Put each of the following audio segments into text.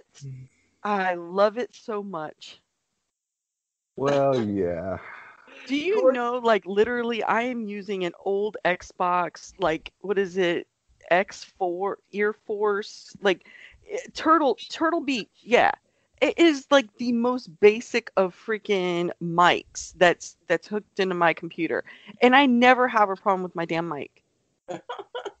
it. I love it so much. Well, yeah. Do you know, like, literally, I am using an old Xbox, like, what is it, X4 Ear Force, like, eh, Turtle Turtle Beach. Yeah, it is like the most basic of freaking mics that's that's hooked into my computer, and I never have a problem with my damn mic.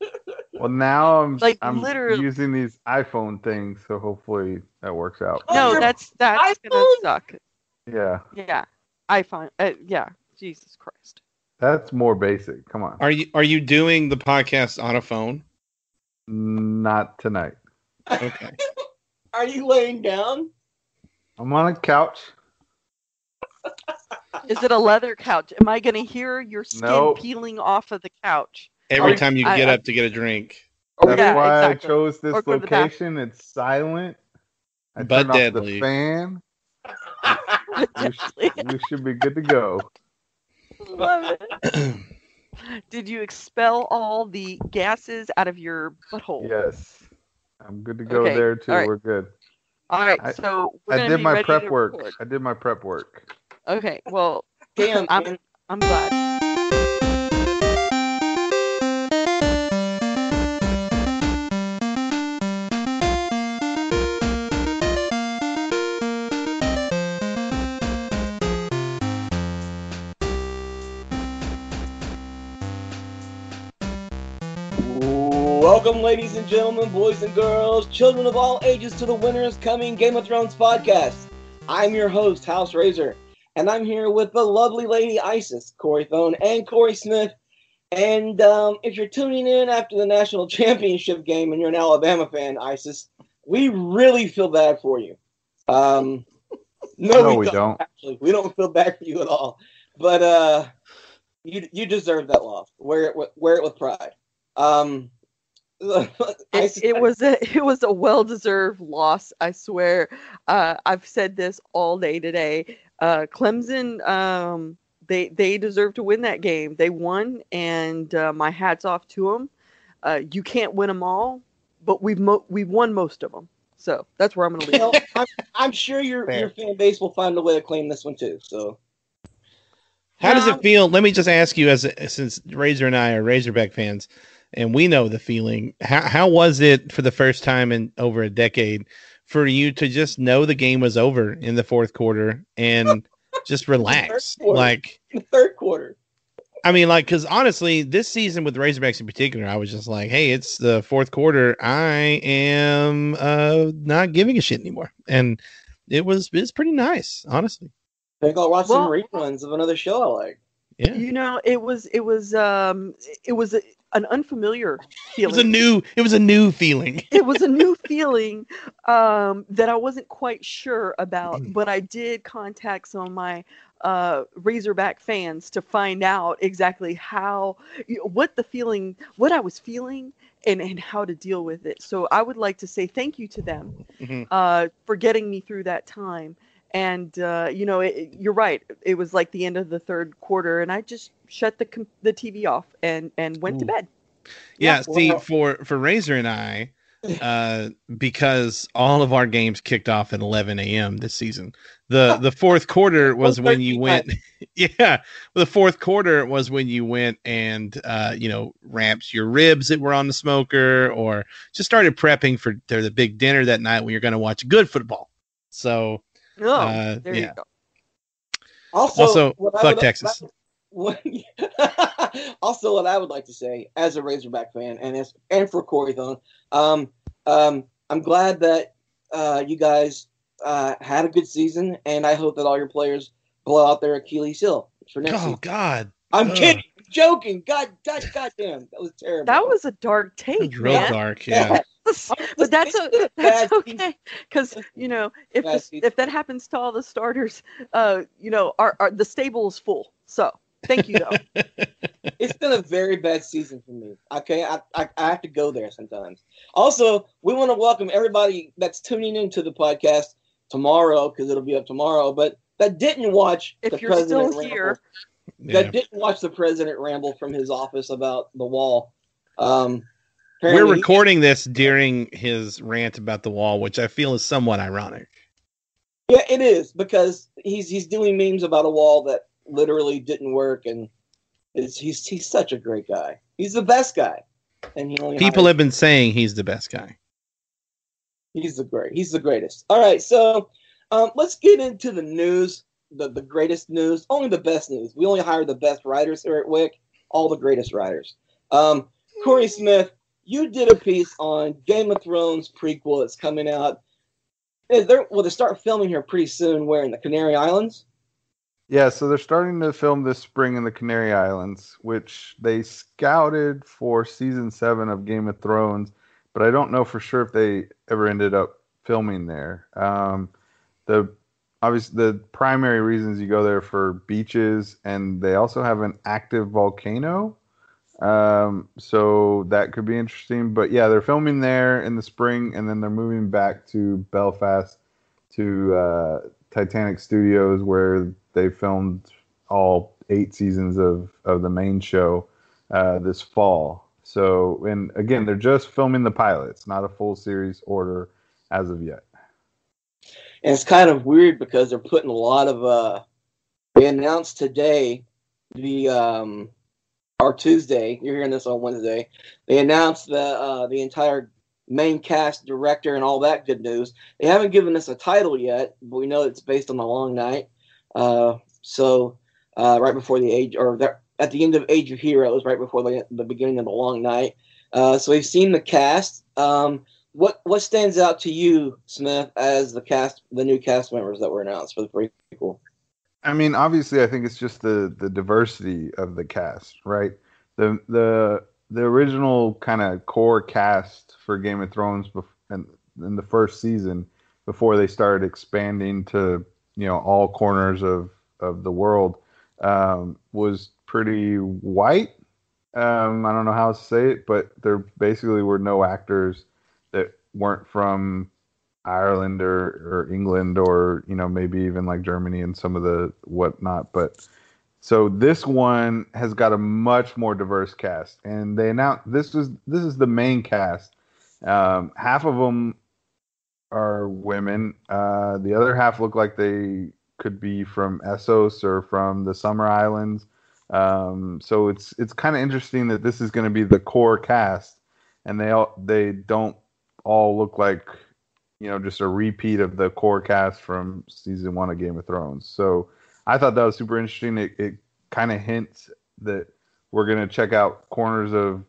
Well, now I'm Like, I'm literally- using these iPhone things, so hopefully that works out. Oh, No, your that's that's gonna suck. Yeah, Yeah, iPhone. Uh, yeah, Jesus Christ. that's more basic. Come on, Are you are you doing the podcast on a phone? not tonight. Okay. Are you laying down? I'm on a couch. Is it a leather couch? Am I gonna hear your skin Nope. peeling off of the couch? Every Are- time you I- get I- up to get a drink. That's yeah, why exactly. I chose this Or go to the bathroom. location. It's silent. I But turned off deadly. the fan. You, sh- Definitely. should be good to go. Love it. Did you expel all the gases out of your butthole? Yes, I'm good to go Okay, there too. all right. We're good. All right, I- so we're I did be my ready prep work. I did my prep work. Okay, well, Damn, I'm. I'm glad. Welcome, ladies and gentlemen, boys and girls, children of all ages, to the Winners Coming Game of Thrones podcast. I'm your host, House Razor, and I'm here with the lovely lady Isis, Corey Thone, and Corey Smith. And um, if you're tuning in after the national championship game and you're an Alabama fan, Isis, we really feel bad for you. Um, no, No, we, we don't, don't. Actually, we don't feel bad for you at all. But uh, you you deserve that loss. Wear it with, wear it with pride. Um, It, it was a it was a well deserved loss. I swear. Uh, I've said this all day today. Uh, Clemson, um, they they deserve to win that game. They won, and uh, my hats off to them. Uh, you can't win them all, but we've mo- we've won most of them. So that's where I'm going to leave. Well, it. I'm, I'm sure your Fair. your fan base will find a way to claim this one too. So How does it feel? Let me just ask you, as since Razor and I are Razorback fans, and we know the feeling. How how was it for the first time in over a decade for you to just know the game was over in the fourth quarter and just relax? quarter. Like, the third quarter, I mean, like, because honestly, this season with the Razorbacks in particular, I was just like, hey, it's the fourth quarter. I am uh not giving a shit anymore, and it was it's pretty nice, honestly. I think I'll watch some reruns of another show I like. Yeah. You know, it was it was um it was a, an unfamiliar It was a new it was a new feeling. it was a new feeling um, that I wasn't quite sure about, but I did contact some of my uh, Razorback fans to find out exactly how, you know, what the feeling, what I was feeling, and and how to deal with it. So I would like to say thank you to them Mhm. uh, for getting me through that time. And uh, you know, it, it- you're right. It was like the end of the third quarter, and I just shut the com- the TV off and and went to bed. Yeah, Yeah, see, well- for for Razor and I, uh, because all of our games kicked off at 11 a.m. this season. The the fourth quarter was when you went. Yeah, the fourth quarter was when you went and uh, you know ramps your ribs that were on the smoker, or just started prepping for their, the big dinner that night when you're going to watch good football. So Oh, Uh, there yeah. you go. Also, Also, what I fuck would- Texas. What, also, what I would like to say as a Razorback fan and as and for Corey Thone, um, um, I'm glad that uh, you guys uh, had a good season, and I hope that all your players blow out their Achilles heel for next oh season. God, I'm ugh. kidding, joking. God, God, goddamn, that was terrible. That was a dark it take, was real man. dark. Yeah. but that's a, that's okay because you know if Bad the, season. if that happens to all the starters, uh, you know, our, our the stable is full. So thank you though. it's been a very bad season for me. Okay, I, I, I have to go there sometimes. Also, we want to welcome everybody that's tuning into the podcast tomorrow because it'll be up tomorrow. But that didn't watch If the you're president still ramble, here. Yeah. that didn't watch the president ramble from his office about the wall. Um, We're recording this during his rant about the wall, which I feel is somewhat ironic. Yeah, it is because he's he's doing memes about a wall that literally didn't work, and it's he's he's such a great guy. He's the best guy, and he only People have been saying he's the best guy. He's the great. He's the greatest. All right, so um, let's get into the news. The the greatest news, only the best news. We only hire the best writers here at Wick. All the greatest writers. Um, Corey Smith, you did a piece on Game of Thrones prequel that's coming out. Is there, well, they start filming here pretty soon. Where in the Canary Islands? Yeah, so they're starting to film this spring in the Canary Islands, which they scouted for season seven of Game of Thrones, but I don't know for sure if they ever ended up filming there. Um, the obviously the primary reasons you go there for beaches, and they also have an active volcano, um, so that could be interesting. But yeah, they're filming there in the spring, and then they're moving back to Belfast to uh, Titanic Studios, where they filmed all eight seasons of of the main show uh, this fall. So, and again, they're just filming the pilots, not a full series order as of yet. And it's kind of weird because they're putting a lot of uh they announced today the um or Tuesday, you're hearing this on Wednesday. They announced the uh the entire main cast, director and all that good news. They haven't given us a title yet, but we know it's based on the long night. Uh so uh right before the age or that at the end of Age of Heroes, right before the the beginning of the long night. Uh so we've seen the cast. Um what what stands out to you, Smith, as the cast, the new cast members that were announced for the prequel? I mean, obviously, I think it's just the the diversity of the cast, right? The the the original kind of core cast for Game of Thrones bef- in, in the first season, before they started expanding to you know all corners of of the world, um, was pretty white. Um, I don't know how to say it, but there basically were no actors weren't from Ireland or, or England or you know maybe even like Germany and some of the whatnot. But so this one has got a much more diverse cast, and they announced this was this is the main cast. Um, half of them are women. Uh, the other half look like they could be from Essos or from the Summer Islands. Um, so it's it's kind of interesting that this is going to be the core cast, and they all they don't all look like you know just a repeat of the core cast from season one of Game of Thrones. So I thought that was super interesting. It, it kind of hints that we're gonna check out corners of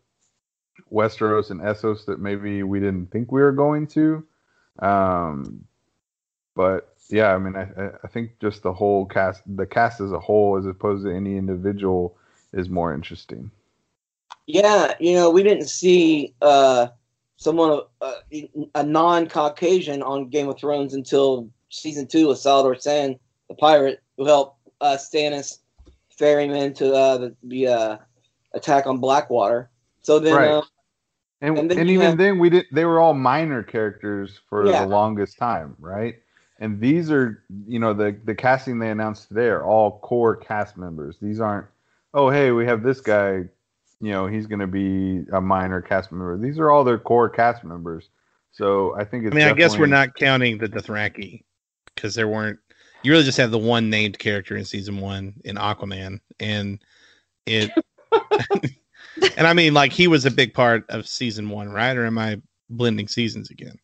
Westeros and Essos that maybe we didn't think we were going to. Um, but yeah, I mean, I, I- I think just the whole cast, the cast as a whole, as opposed to any individual, is more interesting. Yeah, you know, we didn't see uh, someone uh, a non-Caucasian on Game of Thrones until season two with Salladhor Saan, the pirate, who helped uh, Stannis ferryman to uh, the, the uh, attack on Blackwater. So then, Right. uh, And, And and, then you even have- then, we did. They were all minor characters for Yeah. the longest time, right? And these are, you know, the the casting they announced today are all core cast members. These aren't, oh, hey, we have this guy, you know, he's going to be a minor cast member. These are all their core cast members. So I think I it's. mean, I guess we're not counting the Dothraki because there weren't. You really just have the one named character in season one in Aquaman, and it. and I mean, like he was a big part of season one, right? Or am I blending seasons again?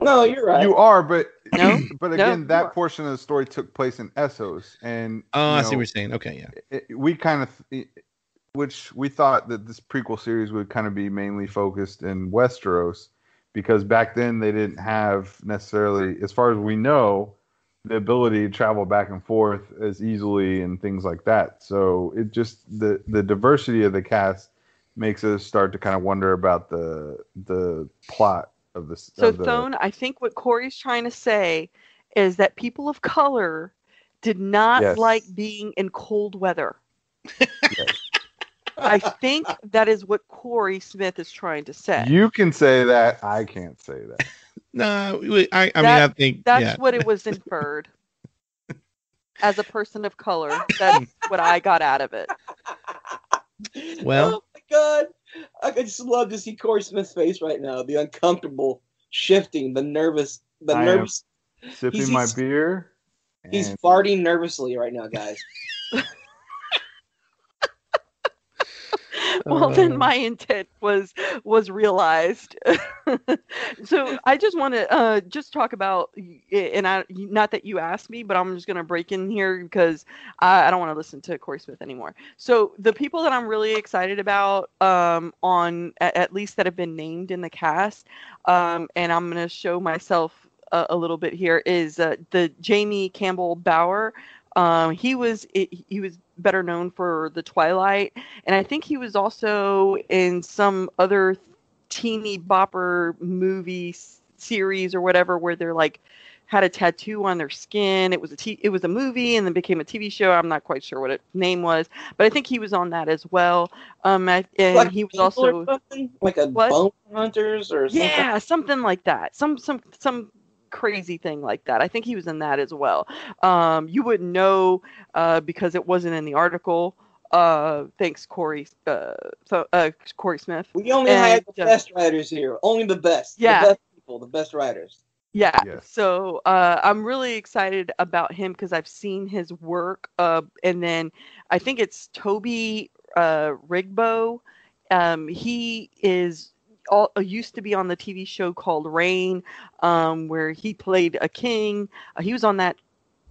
no, you're right. You are, but No, but again, you that portion of the story took place in Essos, and Oh, I know, see what you're saying. Okay, yeah. it, we kind of which we thought that this prequel series would kind of be mainly focused in Westeros because back then they didn't have necessarily as far as we know the ability to travel back and forth as easily and things like that so it just the the diversity of the cast makes us start to kind of wonder about the the plot of this So of the, Thone, I think what Corey's trying to say is that people of color did not Yes. like being in cold weather. Yes. I think that is what Corey Smith is trying to say. you can say that i can't say that No, we- I, I mean, I think That's yeah. what it was inferred. As a person of color, that's what I got out of it. Well- oh my god. I could just love to see Corey Smith's face right now. The uncomfortable, shifting, the nervous, the I nervous. Sipping He's- my he's- beer. He's farting nervously right now, guys. well then Uh, my intent was was realized. So i just want to uh just talk about and i not that you asked me but i'm just going to break in here because i, I don't want to listen to corey smith anymore. So the people that i'm really excited about um on at, at least that have been named in the cast um and i'm going to show myself a, a little bit here is uh, the jamie campbell bower um, he was he was better known for the Twilight, and I think he was also in some other teeny bopper movie s- series or whatever where they're like had a tattoo on their skin. It was a t- it was a movie and then became a TV show. I'm not quite sure what its name was, but I think he was on that as well. Um, I, and Like he was also like a What? bone hunters or something. yeah, something like that. Some some some crazy thing like that. I think he was in that as well. Um, you wouldn't know uh, because it wasn't in the article. Uh, thanks, Corey. Uh, so uh, Corey Smith. We only And, had the uh, best writers here. Only the best. Yeah. The best people, the best writers. Yeah. Yes. So uh, I'm really excited about him because I've seen his work. Uh, and then I think it's Toby uh, Regbo. Um, he is all, uh, used to be on the TV show called Reign, um, where he played a king. Uh, he was on that.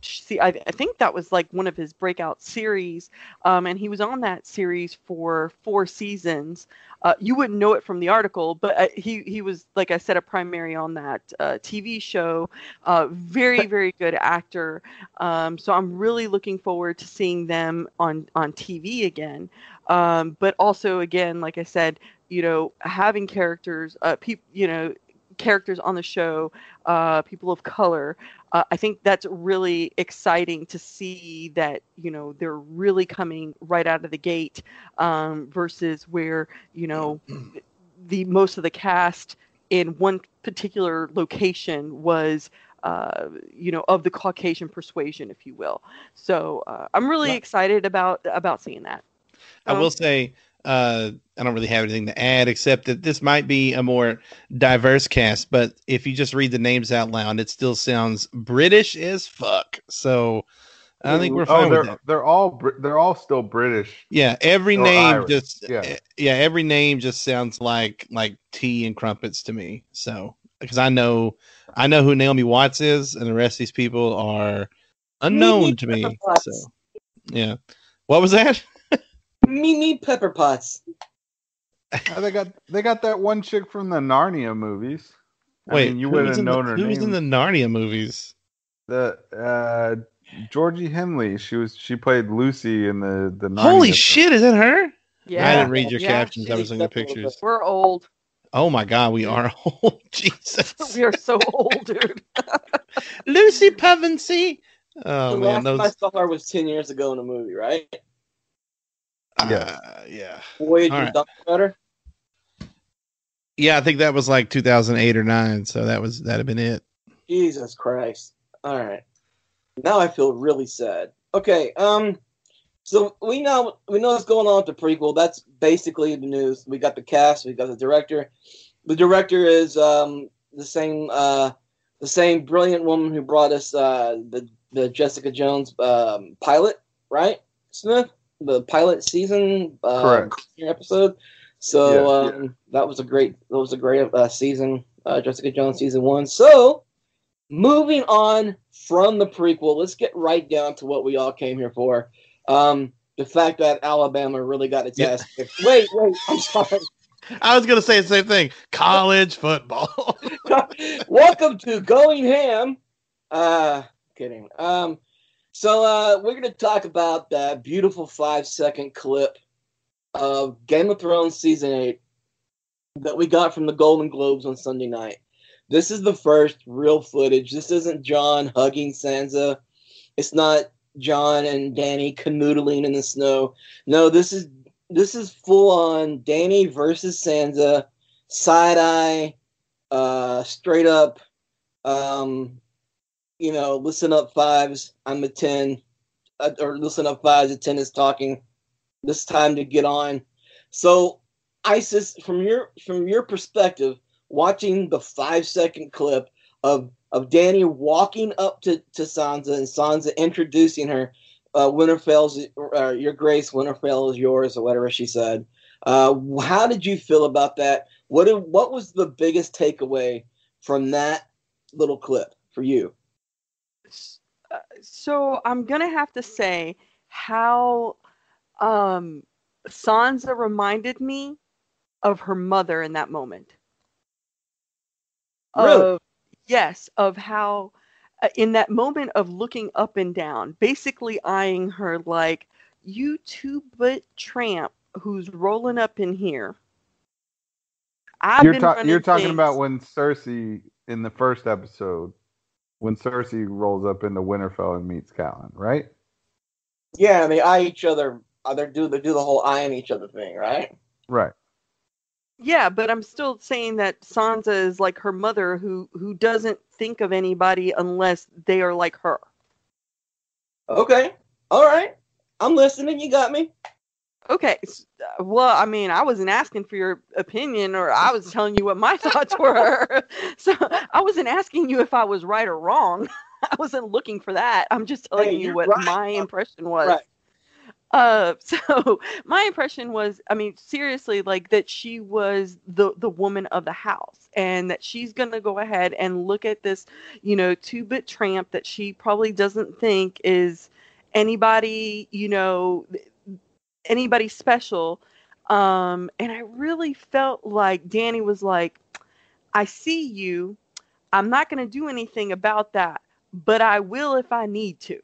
See, I, I think that was like one of his breakout series, um, and he was on that series for four seasons. Uh, you wouldn't know it from the article, but uh, he he was like I said, a primary on that uh, TV show. Uh, very very good actor. Um, so I'm really looking forward to seeing them on on TV again. Um, but also again, like I said, you know, having characters, uh, people, you know, characters on the show, uh, people of color. Uh, I think that's really exciting to see that you know they're really coming right out of the gate um, versus where you know the most of the cast in one particular location was uh, you know of the Caucasian persuasion, if you will. So uh, I'm really Right. excited about about seeing that. I Um, will say uh, I don't really have anything to add except that this might be a more diverse cast, but if you just read the names out loud, it still sounds British as fuck. So I think we're Oh, fine with they're that. they're all they're all still British. Yeah, every name Irish, just yeah. yeah. yeah, every name just sounds like like tea and crumpets to me. So because I know I know who Naomi Watts is, and the rest of these people are unknown to me. So yeah, what was that? Mimi Pepper Potts. Uh, they got they got that one chick from the Narnia movies. I Wait, mean, you who wouldn't have in the- known her Who was in the Narnia movies? The uh, Georgie Henley. She was she played Lucy in the the Narnia Holy film. shit, is that her? Yeah, I didn't read your yeah, captions. I was looking at accepted a little pictures. We're old. Oh my god, we are old. Jesus. We are so old, dude. Lucy Pevensey. Oh the man, last time I saw her was ten years ago in a movie, right? Yes. uh, yeah. Voyage All right. Dr. Better. Yeah, I think that was like 2008 or 9, so that was that'd have been it. Jesus Christ. All right. Now I feel really sad. Okay, um so we know we know what's going on with the prequel. That's basically the news. We got the cast, we got the director. The director is um the same uh the same brilliant woman who brought us uh the the Jessica Jones um pilot, right? Smith? The pilot season uh Correct. episode. So Yeah. um that was a great that was a great uh, season, uh, Jessica Jones season 1. So moving on from the prequel, let's get right down to what we all came here for. Um, the fact that Alabama really got Yeah. ass kicked. Wait, wait, I'm sorry. I was gonna say the same thing. College football. Welcome to Going Ham. Uh, kidding. Um, so uh, we're gonna talk about that beautiful five second clip of Game of Thrones season eight that we got from the Golden Globes on Sunday night. This is the first real footage. This isn't Jon hugging Sansa. It's not Jon and Dany canoodling in the snow. No, this is this is full on Dany versus Sansa, side eye, uh, straight up, um, you know, listen up fives. I'm a ten, uh, or listen up fives. A ten is talking. This time to get on. So Isis, from your from your perspective, watching the five second clip of of Dany walking up to, to Sansa and Sansa introducing her, uh, Winterfell's uh, your grace, Winterfell is yours, or whatever she said. Uh, how did you feel about that? What did, what was the biggest takeaway from that little clip for you? Uh, so I'm gonna have to say how um, Sansa reminded me of her mother in that moment. Really? Of, yes, of how uh, in that moment of looking up and down, basically eyeing her like, "You two-bit tramp who's rolling up in here." I've you're, been ta- you're talking about when Cersei in the first episode, when Cersei rolls up into Winterfell and meets Catelyn, right? Yeah, and they eye each other. Uh, they do they do the whole eyeing each other thing, right? Right. Yeah, but I'm still saying that Sansa is like her mother who who doesn't think of anybody unless they are like her. Okay, all right. I'm listening. You got me. Okay. uh, Well, I mean, I wasn't asking for your opinion or I was telling you what my thoughts were. so I wasn't asking you if I was right or wrong. I wasn't looking for that. I'm just telling Hey, you what right. my impression was. Right. Uh, so my impression was, I mean, seriously, like that she was the the woman of the house, and that she's gonna go ahead and look at this, you know, two bit tramp that she probably doesn't think is anybody, you know, anybody special. Um, and I really felt like Dany was like, I see you. I'm not gonna do anything about that, but I will if I need to.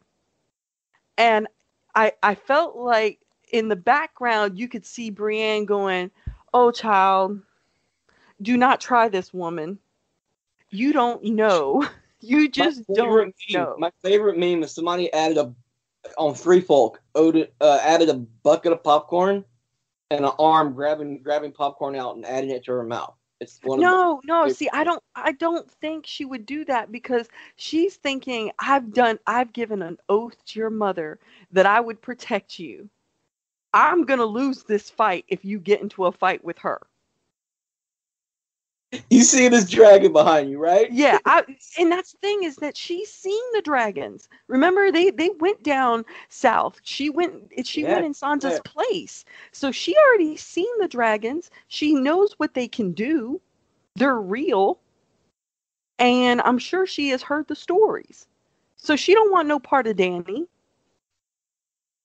And I I felt like in the background you could see Brienne going, "Oh child, do not try this woman. You don't know. You just don't meme, know." My favorite meme is somebody added a on Three Folk owed, uh, added a bucket of popcorn and an arm grabbing grabbing popcorn out and adding it to her mouth. It's one of no, no. See, I don't, I don't think she would do that because she's thinking, I've done, I've given an oath to your mother that I would protect you. I'm gonna lose this fight if you get into a fight with her. you see this dragon behind you, right? Yeah, I, and that's the thing is that she's seen the dragons. Remember, they they went down south. She went, she Yeah, went in Sansa's yeah. place, so she already seen the dragons. She knows what they can do. They're real, and I'm sure she has heard the stories. So she don't want no part of Dany.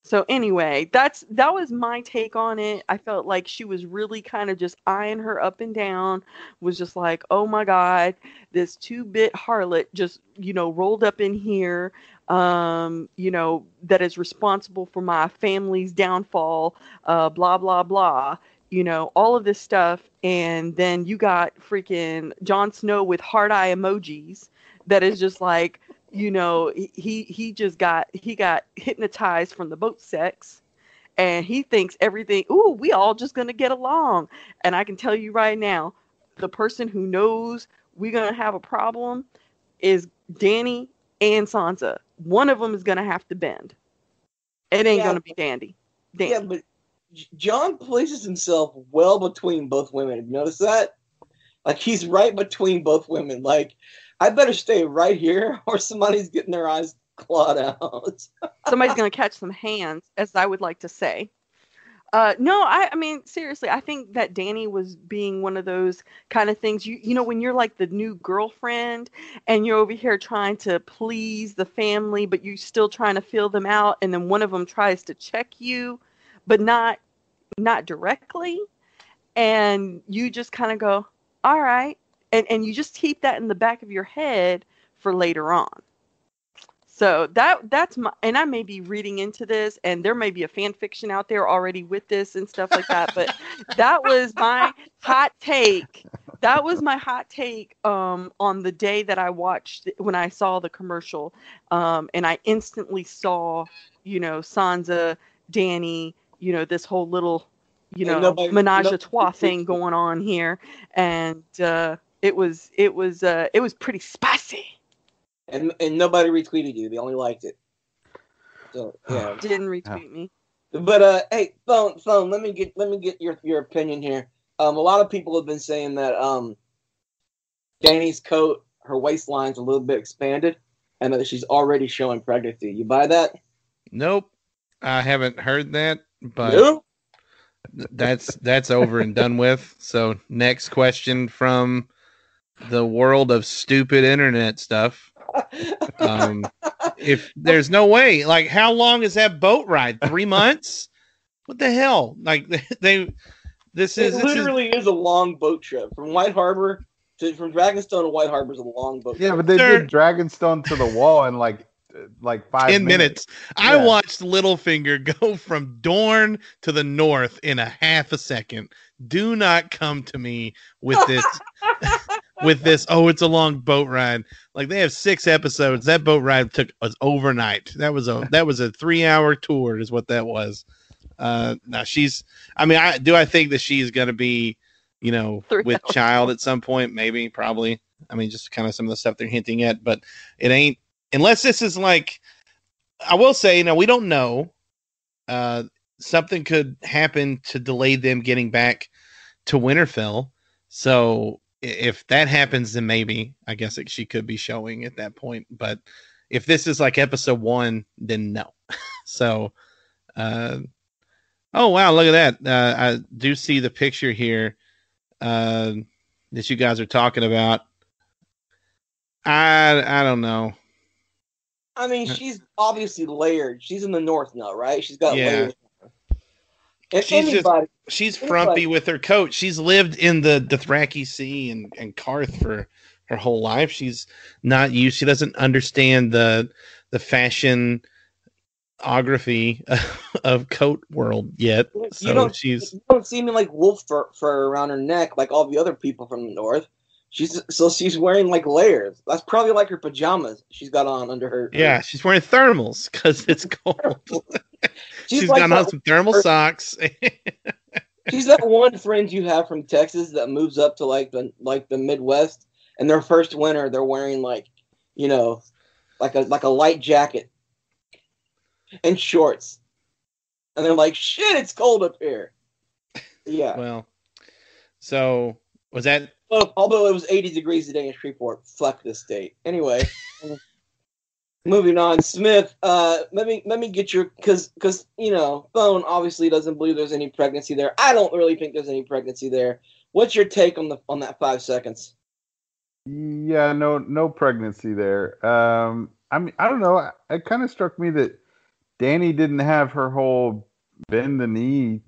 So anyway, that's that was my take on it. I felt like she was really kind of just eyeing her up and down, was just like, "Oh my god, this two-bit harlot just, you know, rolled up in here um, you know, that is responsible for my family's downfall, uh blah blah blah." You know, all of this stuff and then you got freaking Jon Snow with heart eye emojis that is just like you know he he just got he got hypnotized from the boat sex and he thinks everything ooh we all just gonna get along and i can tell you right now the person who knows we're gonna have a problem is dany and sansa one of them is gonna have to bend it ain't Yeah. gonna be dandy dany Yeah, but Jon places himself well between both women. Have you noticed that? Like he's right between both women. Like I better stay right here, or somebody's getting their eyes clawed out. somebody's going to catch some hands, as I would like to say. Uh, no, I, I mean seriously, I think that Dany was being one of those kind of things. You you know when you're like the new girlfriend and you're over here trying to please the family, but you're still trying to feel them out, and then one of them tries to check you, but not not directly, and you just kind of go, all right, and and you just keep that in the back of your head for later on. So that that's my and I may be reading into this and there may be a fan fiction out there already with this and stuff like that, but that was my hot take. That was my hot take um on the day that I watched when I saw the commercial. Um and I instantly saw, you know, Sansa, Dany, you know, this whole little, you know, nobody- menage a trois thing going on here. And uh it was it was uh it was pretty spicy. and and nobody retweeted you. They only liked it. So yeah. Didn't retweet me. But uh, hey, phone, phone. Let me get let me get your your opinion here. Um, a lot of people have been saying that um, Dany's coat, her waistline's a little bit expanded, and that she's already showing pregnancy. You buy that? Nope, I haven't heard that, but Nope. that's that's over and done with. So next question from the world of stupid internet stuff. Um, if there's no way, like how long is that boat ride? Three months? What the hell? Like they, this it is this is literally is a long boat trip from White Harbor to from Dragonstone to White Harbor is a long boat. Yeah, trip. but they Sir. did Dragonstone to the wall in like uh, like five ten minutes. I Yeah. watched Littlefinger go from Dorne to the north in a half a second. Do not come to me with this with this. Oh, it's a long boat ride. Like they have six episodes. That boat ride took us overnight. That was a that was a three hour tour, is what that was. Uh, now she's. I mean, I do. I think that she's going to be, you know, Three with hours. child at some point. Maybe, probably. I mean, just kind of some of the stuff they're hinting at, but it ain't unless this is like. I will say, now we don't know. Uh, something could happen to delay them getting back to Winterfell. So if that happens, then maybe I guess it, she could be showing at that point. But if this is like episode one, then no. so, uh, oh wow, look at that! Uh, I do see the picture here uh, that you guys are talking about. I I don't know. I mean, she's obviously layered. She's in the north now, right? She's got Yeah. layers. If She's just- she's It's frumpy with her coat. She's lived in the Dothraki Sea and and Qarth for her whole life. She's not used. She doesn't understand the the fashion ography of coat world yet. You So don't- she's you don't see me like wolf fur, fur around her neck like all the other people from the north. She's so she's wearing like layers. That's probably like her pajamas she's got on under her. yeah, she's wearing thermals because it's cold. she's, she's like got on some thermal socks. she's that one friend you have from Texas that moves up to like the like the Midwest, and their first winter they're wearing like, you know, like a like a light jacket and shorts, and they're like, "Shit, it's cold up here." Yeah. well, so was that Well, although it was 80 degrees today in Shreveport, fuck this state. Anyway, moving on. Smith, uh, let me let me get your because because you know Bone obviously doesn't believe there's any pregnancy there. I don't really think there's any pregnancy there. What's your take on the on that five seconds? Yeah, no, no pregnancy there. Um, I mean, I don't know. It kind of struck me that Dany didn't have her whole bend the knee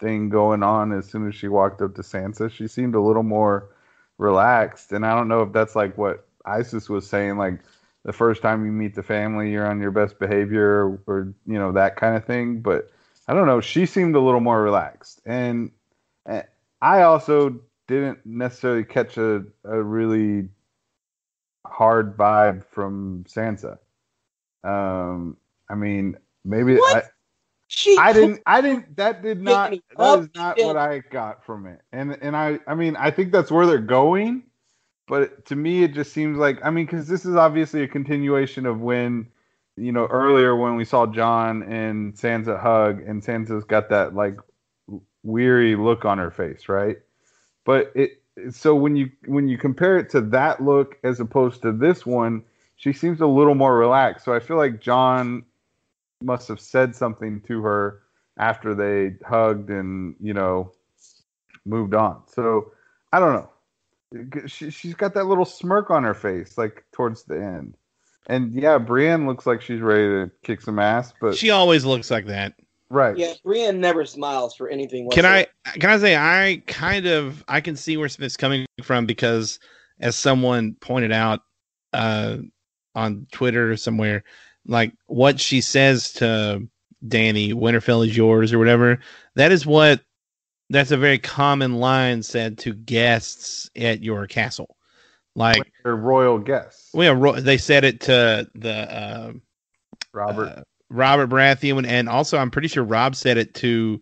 thing going on as soon as she walked up to Sansa. She seemed a little more relaxed, and I don't know if that's like what Isis was saying, like the first time you meet the family, you're on your best behavior, or, you know that kind of thing. But I don't know. She seemed a little more relaxed, and I also didn't necessarily catch a, a really hard vibe from Sansa. Um, I mean, maybe What? She I, I didn't. I didn't. That did not. That is not what I got from it. And and I. I mean, I think that's where they're going. But to me, it just seems like. I mean, because this is obviously a continuation of when, you know, earlier when we saw Jon and Sansa hug, and Sansa's got that like weary look on her face, right? But it so when you when you compare it to that look as opposed to this one, she seems a little more relaxed. So I feel like Jon must have said something to her after they hugged and you know moved on. So I don't know. She, she's got that little smirk on her face, like towards the end. And yeah, Brienne looks like she's ready to kick some ass, but she always looks like that? right. Yeah, Brienne never smiles for anything. Can I can I say I kind of I can see where Smith's coming from because as someone pointed out uh on Twitter or somewhere, like what she says to Dany, Winterfell is yours or whatever, that is what that's a very common line said to guests at your castle. Like They're royal guests. well, yeah, Ro- they said it to the uh, Robert. uh, Robert Baratheon, and also I'm pretty sure Robb said it to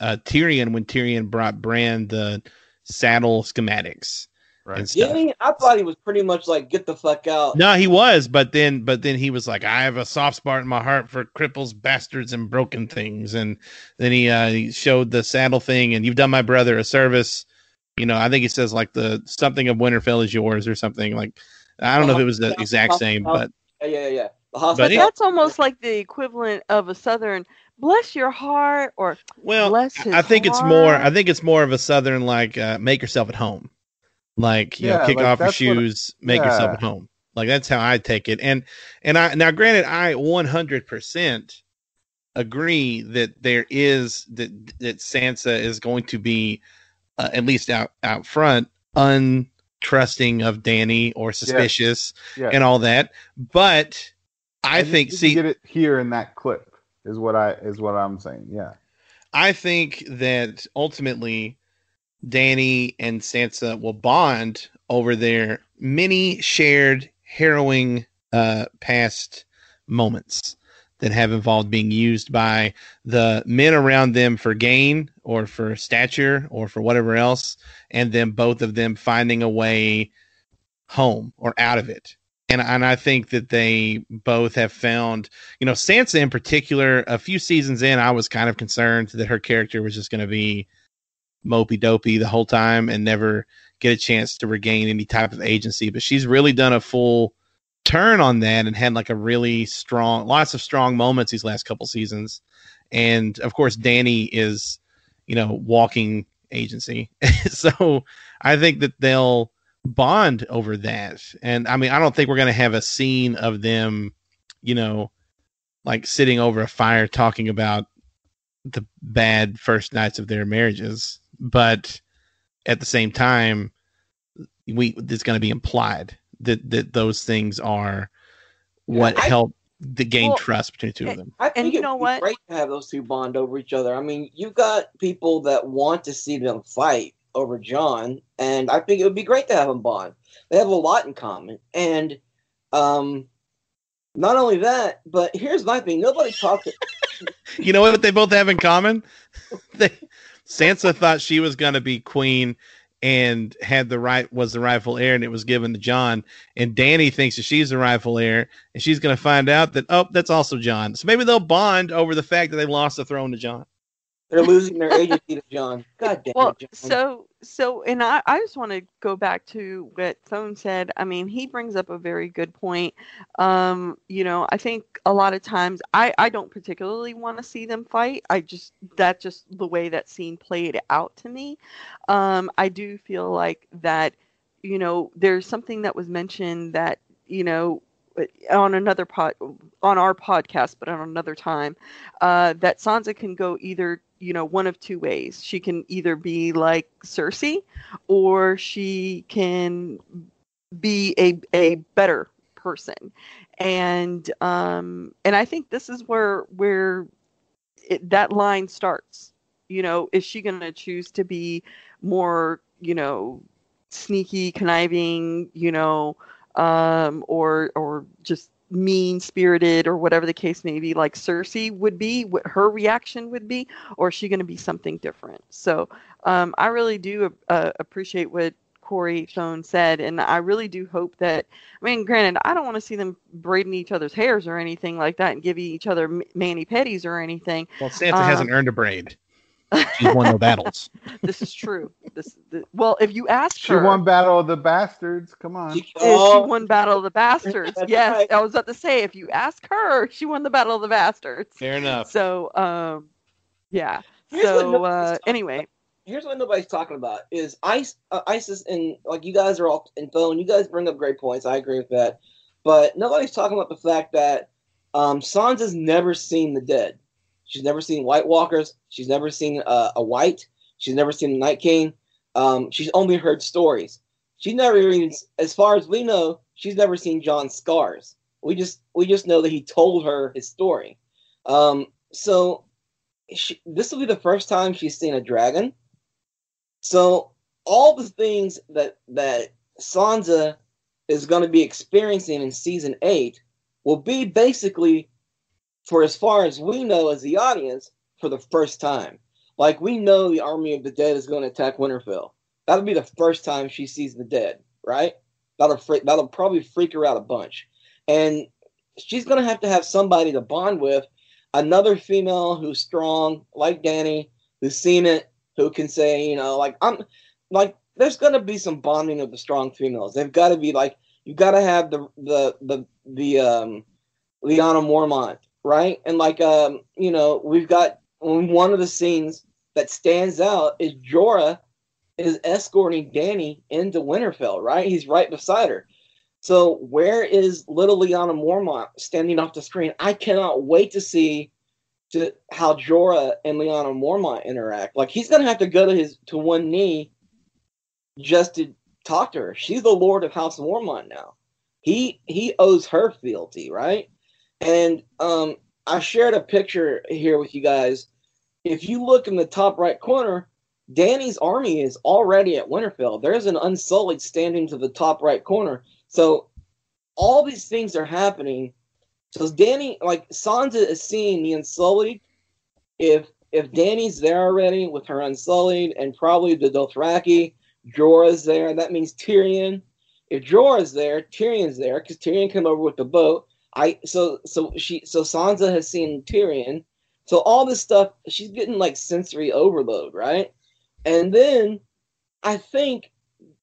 uh, Tyrion when Tyrion brought Bran the saddle schematics right. and stuff. Danny, I thought he was pretty much like, get the fuck out. No, he was, but then but then he was like, I have a soft spot in my heart for cripples, bastards, and broken things. And then he uh, he showed the saddle thing, and you've done my brother a service You know, I think he says like the something of Winterfell is yours or something like. I don't know if it was the exact same, but Yeah, yeah, yeah. But hospital. it- That's almost like the equivalent of a southern bless your heart or well, bless his I think it's more. I think it's more of a southern like uh, make yourself at home, like you know, kick like, off your shoes, make yourself at home. Like that's how I take it. And and I now granted, I one hundred percent agree that there is that that Sansa is going to be uh, at least out out front untrusting of Dany or suspicious Yeah. and all that. But I And you- think you see get it here in that clip is what I is what I'm saying. Yeah. I think that ultimately Dany and Sansa will bond over their many shared harrowing uh, past moments that have involved being used by the men around them for gain or for stature or for whatever else, and then both of them finding a way home or out of it. And, and I think that they both have found you know, Sansa in particular, a few seasons in, I was kind of concerned that her character was just going to be mopey dopey the whole time and never get a chance to regain any type of agency. But she's really done a full turn on that and had like a really strong, lots of strong moments these last couple seasons. And of course, Dany is, you know, walking agency. so I think that they'll bond over that. And I mean, I don't think we're going to have a scene of them, you know, like sitting over a fire talking about the bad first nights of their marriages but at the same time we it's going to be implied that that those things are what I- help to gain Well, trust between the two of them I think you it'd know be what? great to have those two bond over each other. I mean, you've got people that want to see them fight over Jon, and I think it would be great to have them bond. They have a lot in common, and um, not only that, but here's my thing: nobody talked. you know what they both have in common they sansa thought she was going to be queen and had the right was the rightful heir and it was given to jon and dany thinks that she's the rightful heir and she's going to find out that oh that's also jon so maybe they'll bond over the fact that they lost the throne to jon They're losing their agency to Jon. God damn well it, Jon. so so and i i just want to go back to what phone said i mean he brings up a very good point um you know i think a lot of times i i don't particularly want to see them fight i just that's just the way that scene played out to me um i do feel like that you know there's something that was mentioned that you know on another pod on our podcast but on another time uh that sansa can go either you know one of two ways. She can either be like cersei or she can be a a better person. And um and i think this is where where it, that line starts. You know is she going to choose to be more you know sneaky conniving you know um or or just mean spirited or whatever the case may be like cersei would be what her reaction would be or is she going to be something different so um i really do uh, appreciate what Corey Phone said, and I really do hope that. I mean, granted, I don't want to see them braiding each other's hairs or anything like that, and giving each other mani petties or anything. well sansa Um, hasn't earned a braid she's won no battles This is true. this, th- well, if you ask She her, she won Battle of the Bastards. Come on. She- oh, she won Battle of the Bastards. Yes, right. I was about to say if you ask her, she won the Battle of the Bastards. fair enough So, um, yeah. Here's So uh, talking anyway, here's what nobody's talking about is ICE, uh, ISIS and like you guys are all in phone. You guys bring up great points. I agree with that, but nobody's talking about the fact that um, Sansa's never seen the dead. She's never seen White Walkers. She's never seen uh, a White. She's never seen the Night King. Um, she's only heard stories. She's never even, as far as we know, she's never seen Jon's scars. We just we just know that he told her his story. Um, so she, this will be the first time she's seen a dragon. So all the things that that Sansa is going to be experiencing in season eight will be basically, for as far as we know as the audience, for the first time. Like we know the army of the dead is going to attack Winterfell. That'll be the first time she sees the dead, right? That'll freak, that'll probably freak her out a bunch, and she's going to have to have somebody to bond with, another female who's strong like Dany, who's seen it, who can say, you know, like I'm like there's gonna be some bonding of the strong females. They've got to be like you've got to have the the the the um, Lyanna Mormont, right? And like um, you know, we've got one of the scenes that stands out is Jorah is escorting Dany into Winterfell, right? He's right beside her. So where is little Lyanna Mormont standing off the screen? I cannot wait to see to how Jorah and Lyanna Mormont interact. Like he's gonna have to go to his to one knee just to talk to her. She's the Lord of House Mormont now. He he owes her fealty, right? And um I shared a picture here with you guys. If you look in the top right corner, Dany's army is already at Winterfell. There's an Unsullied standing to the top right corner. So all these things are happening. So Dany, like Sansa is seeing the Unsullied. If if Dany's there already with her Unsullied and probably the Dothraki, Jorah's there. That means Tyrion. If Jorah's there, Tyrion's there because Tyrion came over with the boat. I so so she so Sansa has seen Tyrion. So all this stuff, she's getting like sensory overload, right? And then I think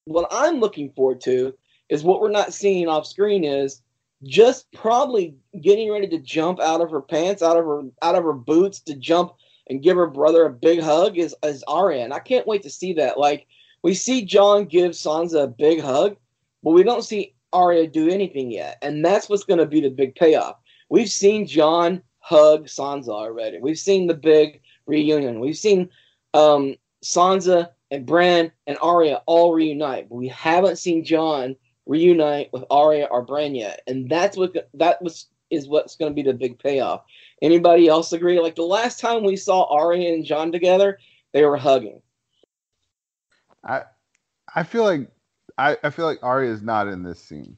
what I'm looking forward to is what we're not seeing off screen is just probably getting ready to jump out of her pants, out of her out of her boots to jump and give her brother a big hug is is Arya. I can't wait to see that. Like we see Jon give Sansa a big hug, but we don't see Arya do anything yet. And that's what's gonna be the big payoff. We've seen Jon hug Sansa already. We've seen the big reunion. We've seen um, Sansa and Bran and Arya all reunite, but we haven't seen Jon reunite with Arya or Bran yet, and that's what that was is what's going to be the big payoff. Anybody else agree? Like the last time we saw Arya and Jon together, they were hugging. I I feel like I, I feel like Arya is not in this scene.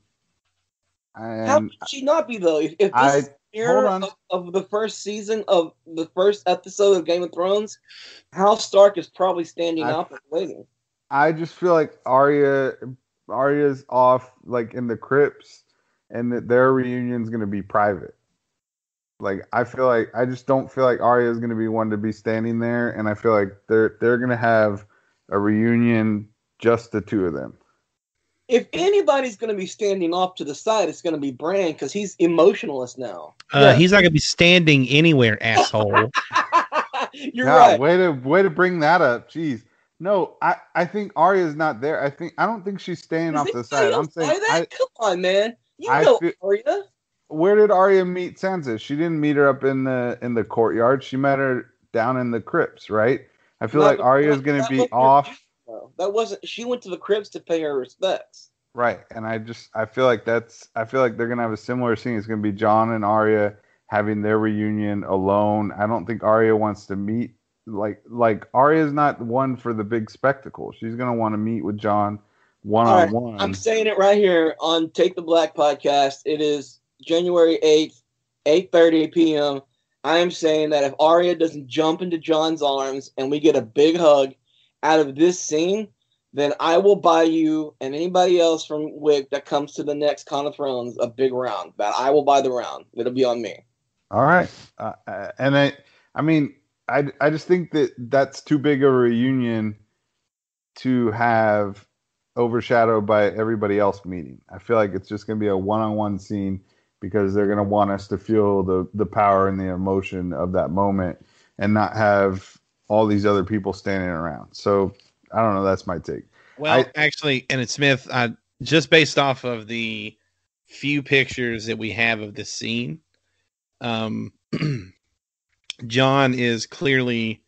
And How could she not be though? If, if this I, era of, of, the first season of the first episode of Game of Thrones, House Stark is probably standing I, up and waiting. I just feel like Arya Arya's off like in the crypts and that their reunion's gonna be private. Like I feel like I just don't feel like Arya is gonna be one to be standing there and I feel like they're they're gonna have a reunion just the two of them if anybody's going to be standing off to the side, it's going to be Bran because he's emotionless now. Uh, yeah. He's not going to be standing anywhere, asshole. You're right. Way to way to bring that up. Jeez. No, I, I think Arya's not there. I think I don't think she's staying Is off the side. I'm saying, I, come on, man. You I know feel, Arya. Where did Arya meet Sansa? She didn't meet her up in the in the courtyard. She met her down in the crypts, right? I feel not like Arya's going to be off that wasn't. She went to the crypts to pay her respects. Right, and I just I feel like that's I feel like they're gonna have a similar scene. It's gonna be Jon and Arya having their reunion alone. I don't think Arya wants to meet like like Arya's not one for the big spectacle. She's gonna want to meet with Jon one on one. I'm saying it right here on Take the Black podcast. It is January eighth, eight thirty p.m. I am saying that if Arya doesn't jump into Jon's arms and we get a big hug out of this scene, then I will buy you and anybody else from Wick that comes to the next Con of Thrones a big round. That I will buy the round. It'll be on me. All right, uh, uh, and I, I mean, I, I just think that that's too big of a reunion to have overshadowed by everybody else meeting. I feel like it's just going to be a one-on-one scene because they're going to want us to feel the the power and the emotion of that moment and not have all these other people standing around. So I don't know. That's my take. Well, I, actually, and it's Smith. Uh, just based off of the few pictures that we have of this scene, um, Jon is clearly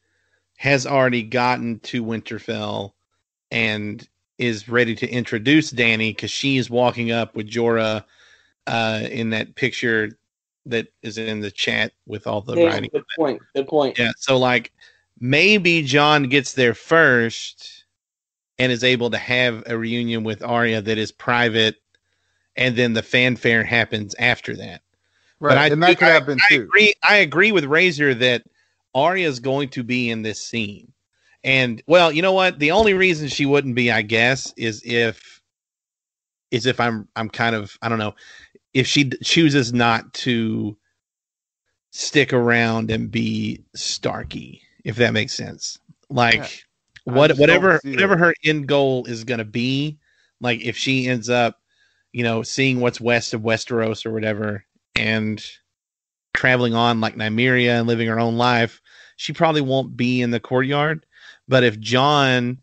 has already gotten to Winterfell and is ready to introduce Dany because she is walking up with Jorah uh, in that picture that is in the chat with all the yeah, writing. Good point. Good point. Yeah. So like maybe Jon gets there first and is able to have a reunion with Arya that is private, and then the fanfare happens after that. Right, but I, and that could I, happen I, too. Agree, I agree with Razor that Arya is going to be in this scene, and well, you know what? The only reason she wouldn't be, I guess, is if is if I'm I'm kind of I don't know if she chooses not to stick around and be Starky if that makes sense. Like, yeah. what whatever whatever her end goal is going to be like if she ends up you know seeing what's west of westeros or whatever and traveling on like nymeria and living her own life she probably won't be in the courtyard but if jon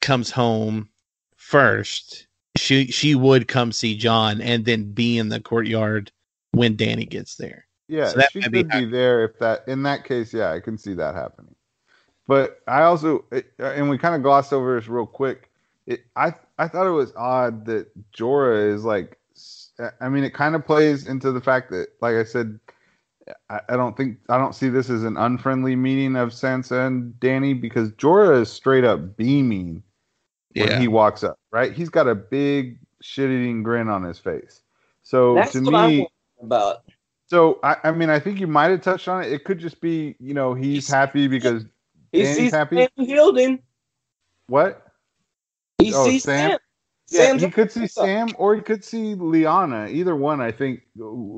comes home first she she would come see jon and then be in the courtyard when dany gets there Yeah, So she might be could be there if that. In that case, yeah, I can see that happening. But I also, it, uh, and we kind of glossed over this real quick. It, I I thought it was odd that Jorah is like. I mean, it kind of plays into the fact that, like I said, I, I don't think I don't see this as an unfriendly meeting of Sansa and Dany because Jorah is straight up beaming when yeah he walks up. Right, he's got a big shit-eating grin on his face. So That's to what I'm me, about. so I, I mean, I think you might have touched on it. It could just be, you know, he's happy because He Dany's sees happy? Sam who healed him. what? He Oh, sees Sam? Sam. Yeah, Sam's he could see? Sam or he could see Lyanna. Either one, I think,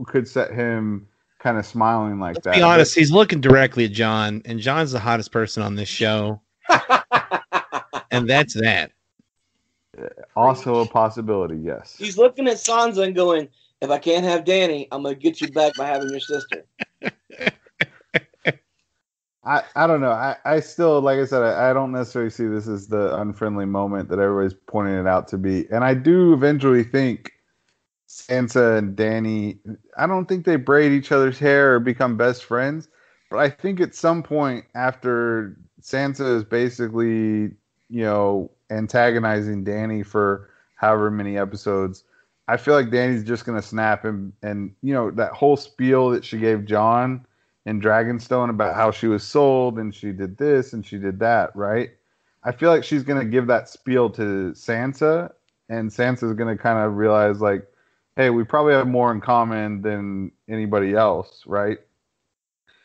could set him kind of smiling like let's that. be honest he's looking directly at jon and jon's the hottest person on this show and that's that also a possibility. Yes. He's looking at Sansa and going, "If I can't have Dany, I'm gonna get you back by having your sister." I, I don't know. I, I still, like I said, I, I don't necessarily see this as the unfriendly moment that everybody's pointing it out to be. And I do eventually think Sansa and Dany, I don't think they braid each other's hair or become best friends. But I think at some point after Sansa is basically, you know, antagonizing Dany for however many episodes, I feel like Dany's just going to snap and, and, you know, that whole spiel that she gave Jon in Dragonstone about how she was sold and she did this and she did that, right? I feel like she's gonna give that spiel to Sansa, and Sansa's gonna kind of realize like, hey, we probably have more in common than anybody else, right?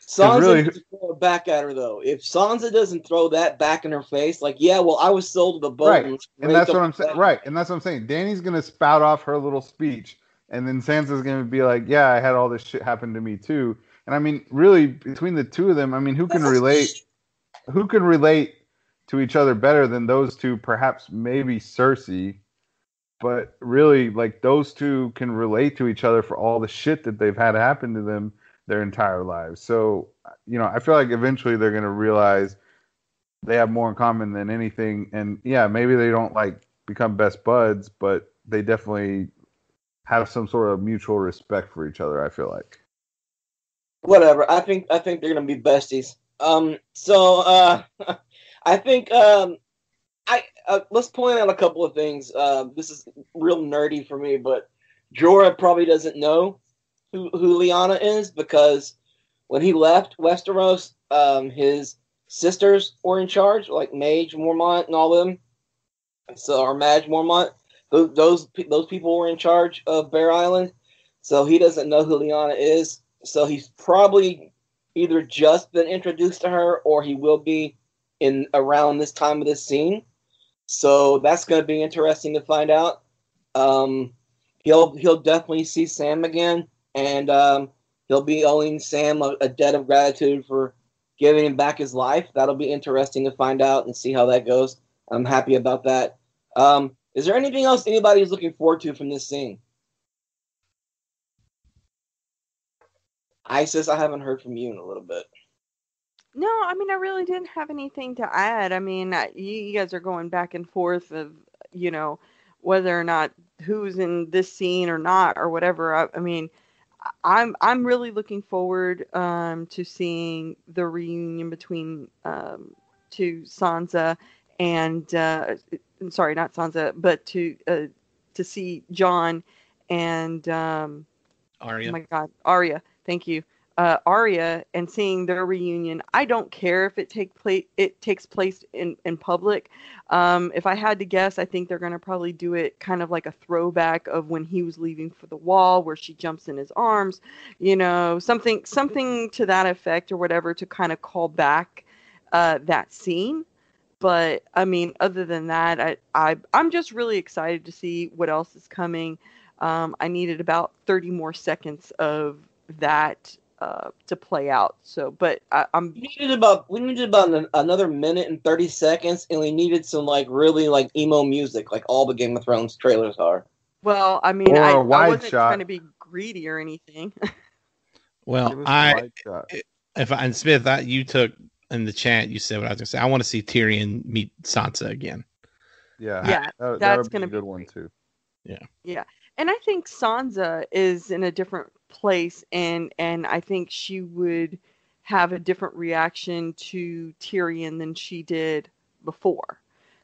Sansa really- needs to throw it back at her though. If Sansa doesn't throw that back in her face, like, yeah, well, I was sold to the boat, Right. and, And that's what I'm saying, right? And that's what I'm saying. Dany's gonna spout off her little speech, and then Sansa's gonna be like, yeah, I had all this shit happen to me too. And I mean, really, between the two of them, I mean, who can relate? who can relate to each other better than those two? Perhaps maybe Cersei, but really, like those two can relate to each other for all the shit that they've had happen to them their entire lives. So, you know, I feel like eventually they're gonna realize they have more in common than anything. And yeah, maybe they don't like become best buds, but they definitely have some sort of mutual respect for each other. I feel like. Whatever. I think I think they're gonna be besties. Um, so uh, I think um, I uh, let's point out a couple of things. Uh, this is real nerdy for me, but Jorah probably doesn't know who who Lyanna is because when he left Westeros, um, his sisters were in charge, like Maege Mormont and all of them. So, or Madge Mormont, those those people were in charge of Bear Island. So he doesn't know who Lyanna is. So he's probably either just been introduced to her or he will be in around this time of this scene. So that's going to be interesting to find out. Um, he'll he'll definitely see Sam again, and um, he'll be owing Sam a, a debt of gratitude for giving him back his life. That'll be interesting to find out and see how that goes. I'm happy about that. Um, is there anything else anybody is looking forward to from this scene? Isis, I haven't heard from you in a little bit. No, I mean, I really didn't have anything to add. I mean, you, you guys are going back and forth of, you know, whether or not who's in this scene or not or whatever. I, I mean, I- I'm I'm really looking forward um, to seeing the reunion between um, to Sansa and uh, sorry, not Sansa, but to uh, to see Jon and um, Arya. Oh my God, Arya. Thank you, uh, Arya, and seeing their reunion. I don't care if it take place. It takes place in in public. Um, if I had to guess, I think they're gonna probably do it kind of like a throwback of when he was leaving for the wall, where she jumps in his arms. You know, something something to that effect or whatever to kind of call back uh, that scene. But I mean, other than that, I, I I'm just really excited to see what else is coming. Um, I needed about 30 more seconds of that uh, to play out. So, but I, I'm We needed about we needed about an, another minute and thirty seconds, and we needed some like really like emo music, like all the Game of Thrones trailers are. well. I mean, I, I, a I wide wasn't shot. trying to be greedy or anything. Well, Give us a I wide shot. if I, and Smith, I, you took in the chat. You said what I was gonna say. I want to see Tyrion meet Sansa again. yeah, yeah, that, that that's would be gonna be a be good one Yeah, yeah, and I think Sansa is in a different place, and and I think she would have a different reaction to Tyrion than she did before.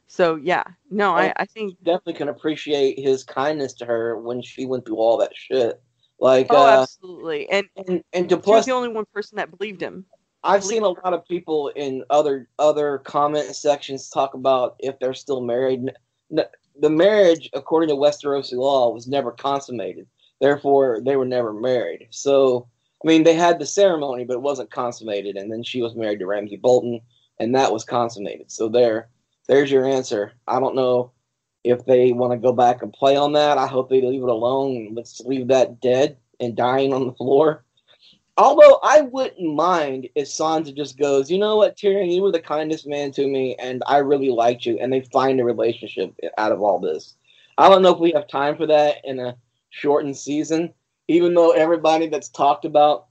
So yeah, no, I, I think Definitely can appreciate his kindness to her when she went through all that shit. Like, oh, uh, absolutely, and and, and to plus, the only one person that believed him. I've seen a lot of people in other other comment sections talk about if they're still married. The marriage, according to Westerosi law, was never consummated. Therefore, they were never married. So, I mean, they had the ceremony, but it wasn't consummated. And then she was married to Ramsay Bolton, and that was consummated. So there, there's your answer. I don't know if they want to go back and play on that. I hope they leave it alone. Let's leave that dead and dying on the floor. Although I wouldn't mind if Sansa just goes, you know what, Tyrion, you were the kindest man to me, and I really liked you, and they find a relationship out of all this. I don't know if we have time for that in a shortened season, even though everybody that's talked about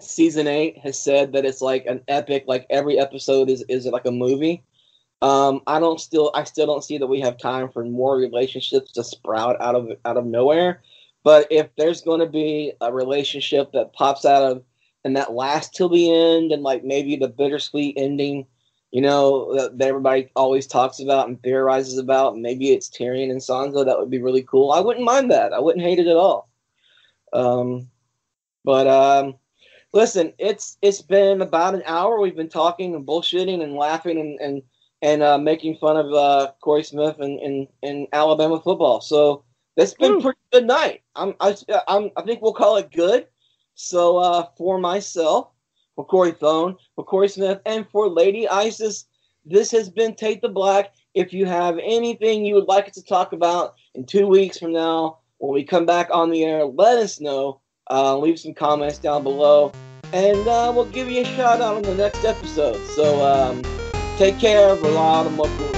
season eight has said that it's like an epic, like every episode is is like a movie. Um, I don't still, I still don't see that we have time for more relationships to sprout out of out of nowhere. But if there's going to be a relationship that pops out of and that lasts till the end, and like maybe the bittersweet ending, you know, that, that everybody always talks about and theorizes about, maybe it's Tyrion and Sansa, that would be really cool. I wouldn't mind that. I wouldn't hate it at all. Um, but um, listen, it's it's been about an hour. We've been talking and bullshitting and laughing and and and uh, making fun of uh, Corey Smith and, and and Alabama football. So that's been Woo. pretty good night. I'm I, I'm I think we'll call it good. So uh, for myself, for Corey Thone, for Corey Smith, and for Lady Isis, this has been Take the Black. If you have anything you would like us to talk about in two weeks from now, when we come back on the air, let us know. Uh, leave some comments down below, and uh, we'll give you a shout out on the next episode. So um, take care. Vlad